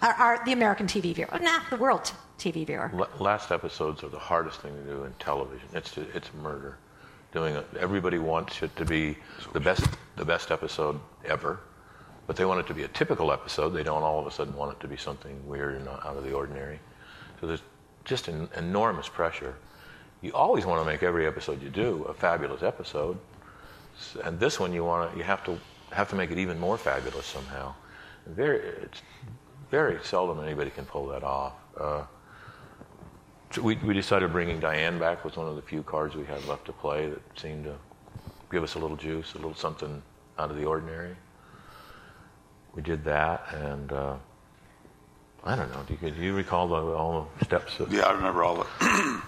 our, our, the American TV viewer, nah, the world TV viewer. La- Last episodes are the hardest thing to do in television. It's it's murder. Doing it, everybody wants it to be the best the best episode ever, but they want it to be a typical episode. They don't all of a sudden want it to be something weird and out of the ordinary. So there's just an enormous pressure. You always want to make every episode you do a fabulous episode, and this one you want to you have to have to make it even more fabulous somehow. Very it's very seldom anybody can pull that off. Uh, we, we decided bringing Diane back was one of the few cards we had left to play that seemed to give us a little juice, a little something out of the ordinary. We did that, and uh, I don't know. Do you, do you recall the, all the steps? That, Yeah, I remember all the.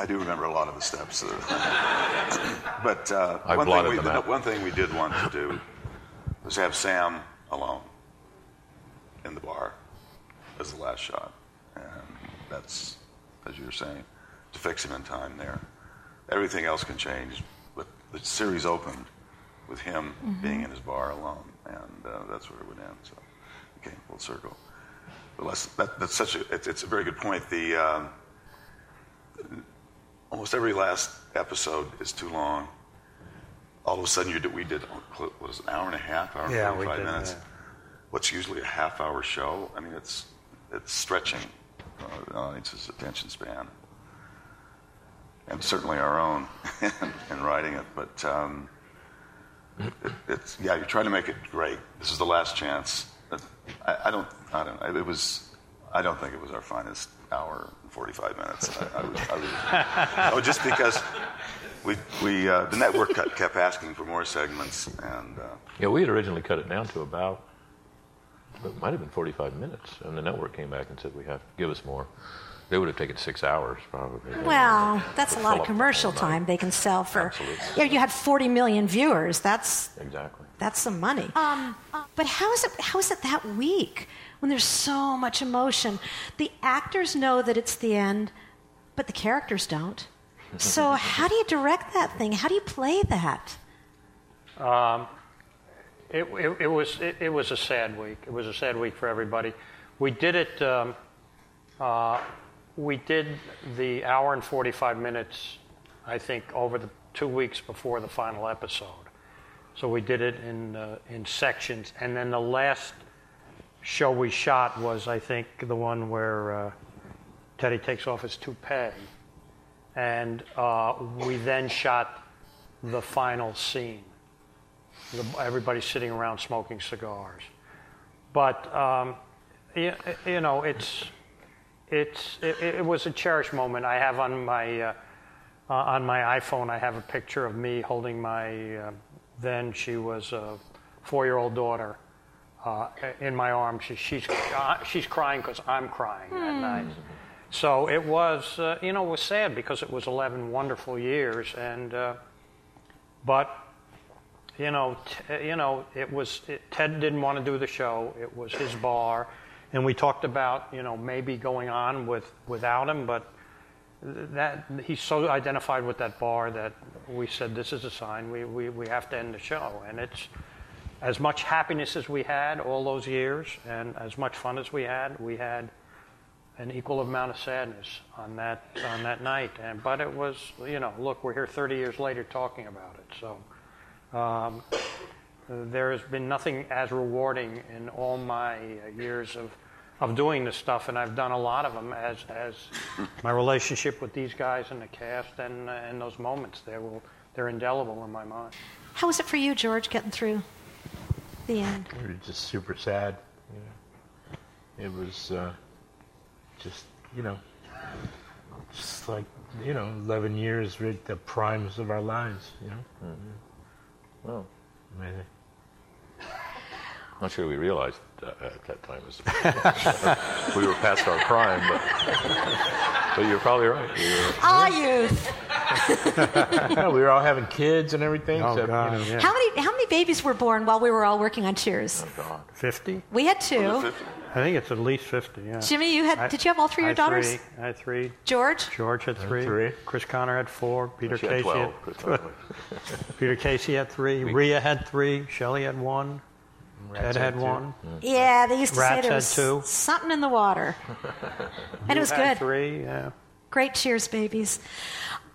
I do remember a lot of the steps. but uh, one, thing we, one thing we did want to do was have Sam alone in the bar as the last shot, and that's, as you were saying, to fix him in time there. Everything else can change, but the series opened with him being in his bar alone, and uh, that's where it would end. So, okay, full circle. That, that's such a it's, it's a very good point. The um, almost every last episode is too long. All of a sudden, you did, we did what was it, an hour and a half, hour and Yeah, we 45 did, minutes. What's usually a half-hour show? I mean, it's it's stretching uh, audience's attention span, and certainly our own in, in writing it. But um, it, it's yeah, you're trying to make it great. This is the last chance. I, I don't, I don't. It was, I don't think it was our finest hour and 45 minutes. I, I was, I was, oh, just because we, we, uh, the network kept- kept asking for more segments, and uh, yeah, we had originally cut it down to about it might have been 45 minutes, and the network came back and said we have to give us more. They would have taken six hours probably. Well, that's a lot of commercial whole night. time they can sell for. Absolutely. Yeah, you had 40 million viewers. That's Exactly. that's some money. Um, but how is it? How is it that week when there's so much emotion? The actors know that it's the end, but the characters don't. So how do you direct that thing? How do you play that? It, it, it was it, it was a sad week. It was a sad week for everybody. We did it. Um, uh, we did the hour and forty five minutes. I think over the two weeks before the final episode. So we did it in uh, in sections, and then the last show we shot was I think the one where uh, Teddy takes off his toupee, and uh, we then shot the final scene the, everybody's sitting around smoking cigars. But um, you, you know, it's it's it, it was a cherished moment. I have on my uh, uh, on my iPhone, I have a picture of me holding my uh, then she was a four-year-old daughter uh, in my arms. She, she's uh, she's crying because I'm crying that night. So it was, uh, you know, it was sad because it was 11 wonderful years, and uh, but you know, t- you know, it was it, Ted didn't want to do the show. It was his bar, and we talked about you know maybe going on with without him, but th- that he's so identified with that bar that we said this is a sign. We we we have to end the show, and it's as much happiness as we had all those years, and as much fun as we had, we had an equal amount of sadness on that on that night. And but it was you know look, we're here 30 years later talking about it, so. Um, there has been nothing as rewarding in all my uh, years of, of doing this stuff, and I've done a lot of them as, as my relationship with these guys in the cast and, uh, and those moments. They will, they're indelible in my mind. How was it for you, George, getting through the end? We were just super sad. You know. It was uh, just, you know, just like, you know, 11 years, right, the primes of our lives, you know. Well, Amazing. Not sure we realized that at that time. was- we were past our prime, but, but you're probably right. We were, Ah, youth. Yeah, we were all having kids and everything. Oh, so, God, you know, yeah. How many how many babies were born while we were all working on Cheers? Oh, God. 50? We had two. I think it's at least 50, yeah. Jimmy, you had I- did you have all three of your had daughters? Three. I had three. George? George had three. three. Chris Connor had four. Peter She had Casey 12. had Peter Casey had three. Rhea had three. Shelley had one. Ted had had two. one. Yeah, they used to Rats say there was two. something in the water. and it was Had good. Three, yeah. Great Cheers babies.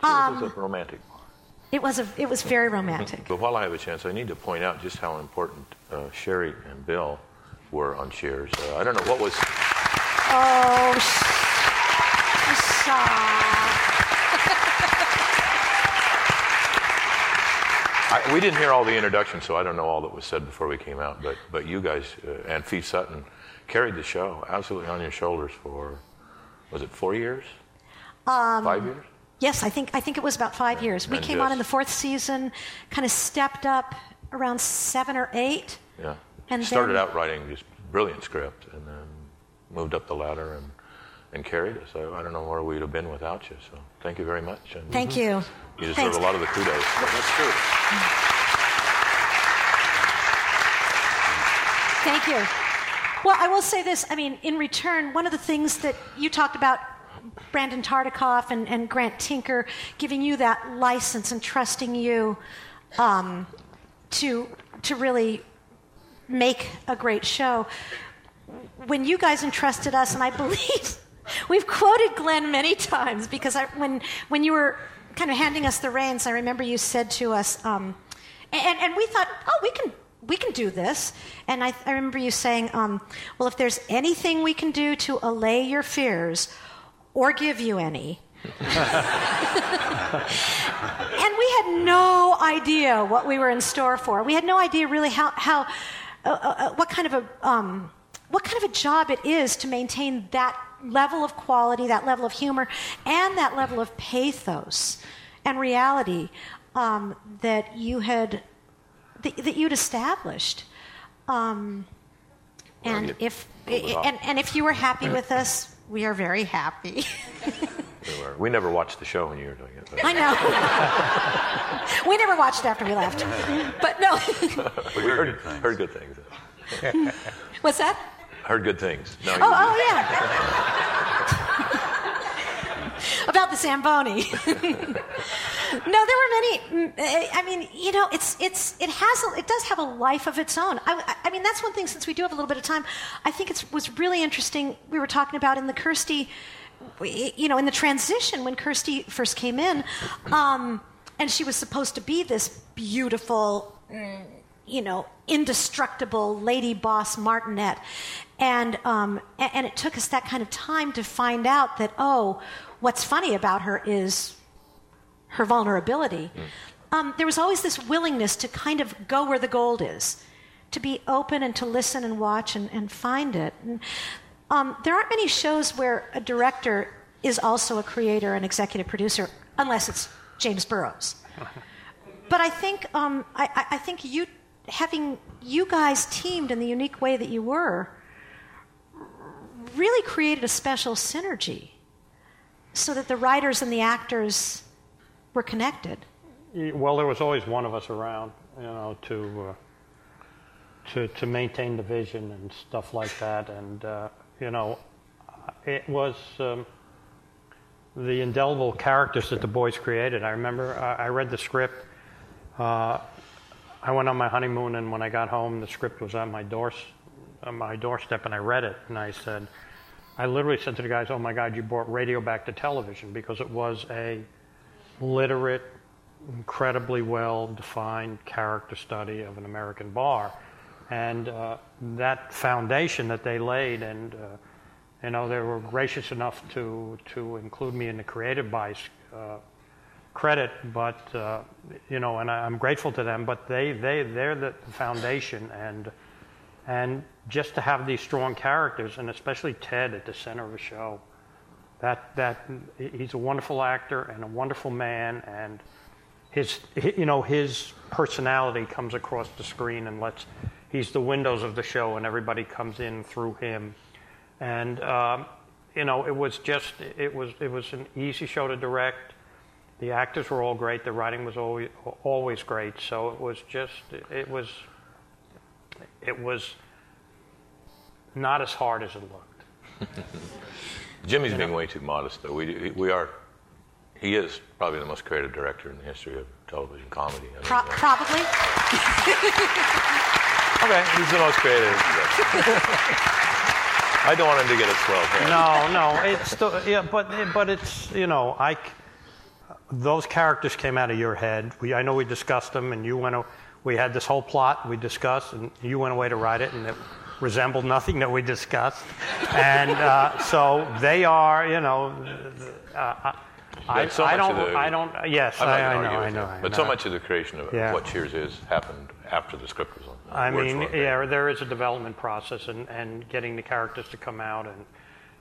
It Um, was a romantic. It was a it was very romantic. But while I have a chance, I need to point out just how important uh, Cheri and Bill were on Cheers. Uh, I don't know what was. Oh, sh-. I, we didn't hear all the introduction, so I don't know all that was said before we came out. But but you guys uh, and Phoef Sutton carried the show absolutely on your shoulders for was it four years? Um, Five years? Yes, I think I think it was about five years. We And came on in the fourth season, kind of stepped up around seven or eight. Yeah. And started then- out writing just brilliant script, and then moved up the ladder and and carried us. I, I don't know where we'd have been without you. So thank you very much. And Thank you. You deserve Thanks. a lot of the kudos. Oh, that's true. Thank you. Well, I will say this. I mean, in return, one of the things that you talked about, Brandon Tartikoff and, and Grant Tinker, giving you that license and trusting you um, to to really make a great show. When you guys entrusted us, and I believe we've quoted Glen many times because I, when when you were kind of handing us the reins, I remember you said to us, um, and, and we thought, oh, we can we can do this. And I, I remember you saying, um, well, if there's anything we can do to allay your fears or give you any. and we had no idea what we were in store for. We had no idea really how, how uh, uh, uh, what kind of a um, what kind of a job it is to maintain that level of quality, that level of humor, and that level of pathos and reality um, that you had that, that you'd established. Um, and if pulled it off. and, and if you were happy with us, we are very happy. We, were. we never watched the show when you were doing it. But I know. we never watched after we left, but no. we heard, heard good things. What's that? Heard good things. No, Oh, oh yeah. About the Zamboni. no, there were many. mm, eh, I mean, you know, it's it's it has a, it does have a life of its own. I, I mean, that's one thing. Since we do have a little bit of time, I think it was really interesting. We were talking about in the Kirstie, you know, in the transition when Kirstie first came in, um, and she was supposed to be this beautiful. mm, you know, indestructible lady boss martinet, And, um, and it took us that kind of time to find out that, oh, what's funny about her is her vulnerability. Um, there was always this willingness to kind of go where the gold is, to be open and to listen and watch and, and find it. And, um, there aren't many shows where a director is also a creator and executive producer, unless it's James Burrows. But I think um, I- I think you having you guys teamed in the unique way that you were really created a special synergy, so that the writers and the actors were connected. Well, there was always one of us around, you know, to uh, to to maintain the vision and stuff like that. And uh, you know, it was um, the indelible characters that the boys created. I remember I, read the script. Uh, I went on my honeymoon, and when I got home, the script was on my door on my doorstep, and I read it, and I said, I literally said to the guys, "Oh my God, you brought radio back to television because it was a literate, incredibly well defined character study of an American bar. And uh, that foundation that they laid, and uh, you know, they were gracious enough to, to include me in the creative bias uh, credit, but uh, you know, and I, I'm grateful to them. But they, they, they're the foundation, and and just to have these strong characters, and especially Ted at the center of a show, that that he's a wonderful actor and a wonderful man, and his you know his personality comes across the screen and lets he's the windows of the show, and everybody comes in through him. And um, you know, it was just it was it was an easy show to direct. The actors were all great. The writing was always always great. So it was just it was it was not as hard as it looked. Jimmy's being way too modest, though. We, we are, he is probably the most creative director in the history of television comedy. I mean, Pro- probably. okay, he's the most creative. I don't want him to get a swell head. No, no, it's the, yeah, but but it's you know I, those characters came out of your head. We I know we discussed them, and you went. o- We had this whole plot we discussed, and you went away to write it, and it resembled nothing that we discussed. And uh, so they are, you know. Uh, I, so I don't. the- I don't. Yes, I, I know. I know. I But so much of the creation of Yeah. what Cheers is happened after the script was on. I mean, yeah, there is a development process, and, and getting the characters to come out, and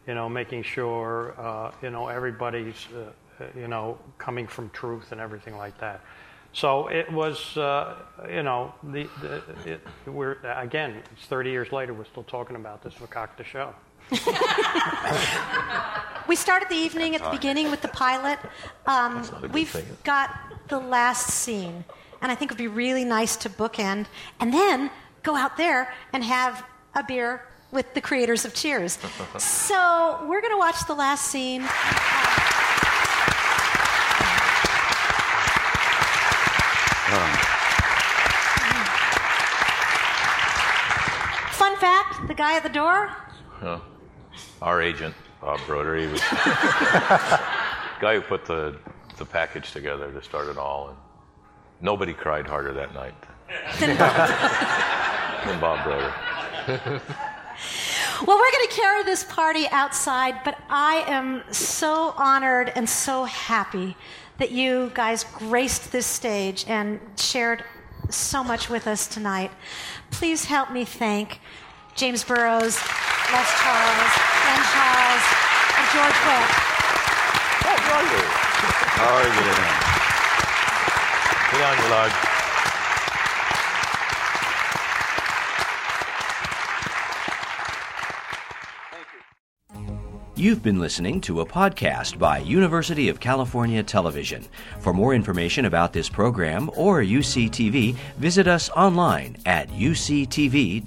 you know, making sure uh, you know everybody's uh, you know coming from truth and everything like that. So it was, uh, you know, the, the it, we're again, it's 30 years later, we're still talking about this Vakakta show. We started the evening at the beginning with the pilot. Um, not a good we've thing. got the last scene, and I think it would be really nice to bookend and then go out there and have a beer with the creators of Cheers. so we're going to watch the last scene. Fun fact the guy at the door. Our agent, Bob Broder, he was the guy who put the, the package together to start it all. And nobody cried harder that night then Bob. than Bob Broder. Well, we're going to carry this party outside, but I am so honored and so happy that you guys graced this stage and shared so much with us tonight. Please help me thank James Burrows, Les Charles, Glen Charles, and George Wendt. How are you today? Get on your log. You've been listening to a podcast by University of California Television. For more information about this program or UCTV, visit us online at uctv.tv.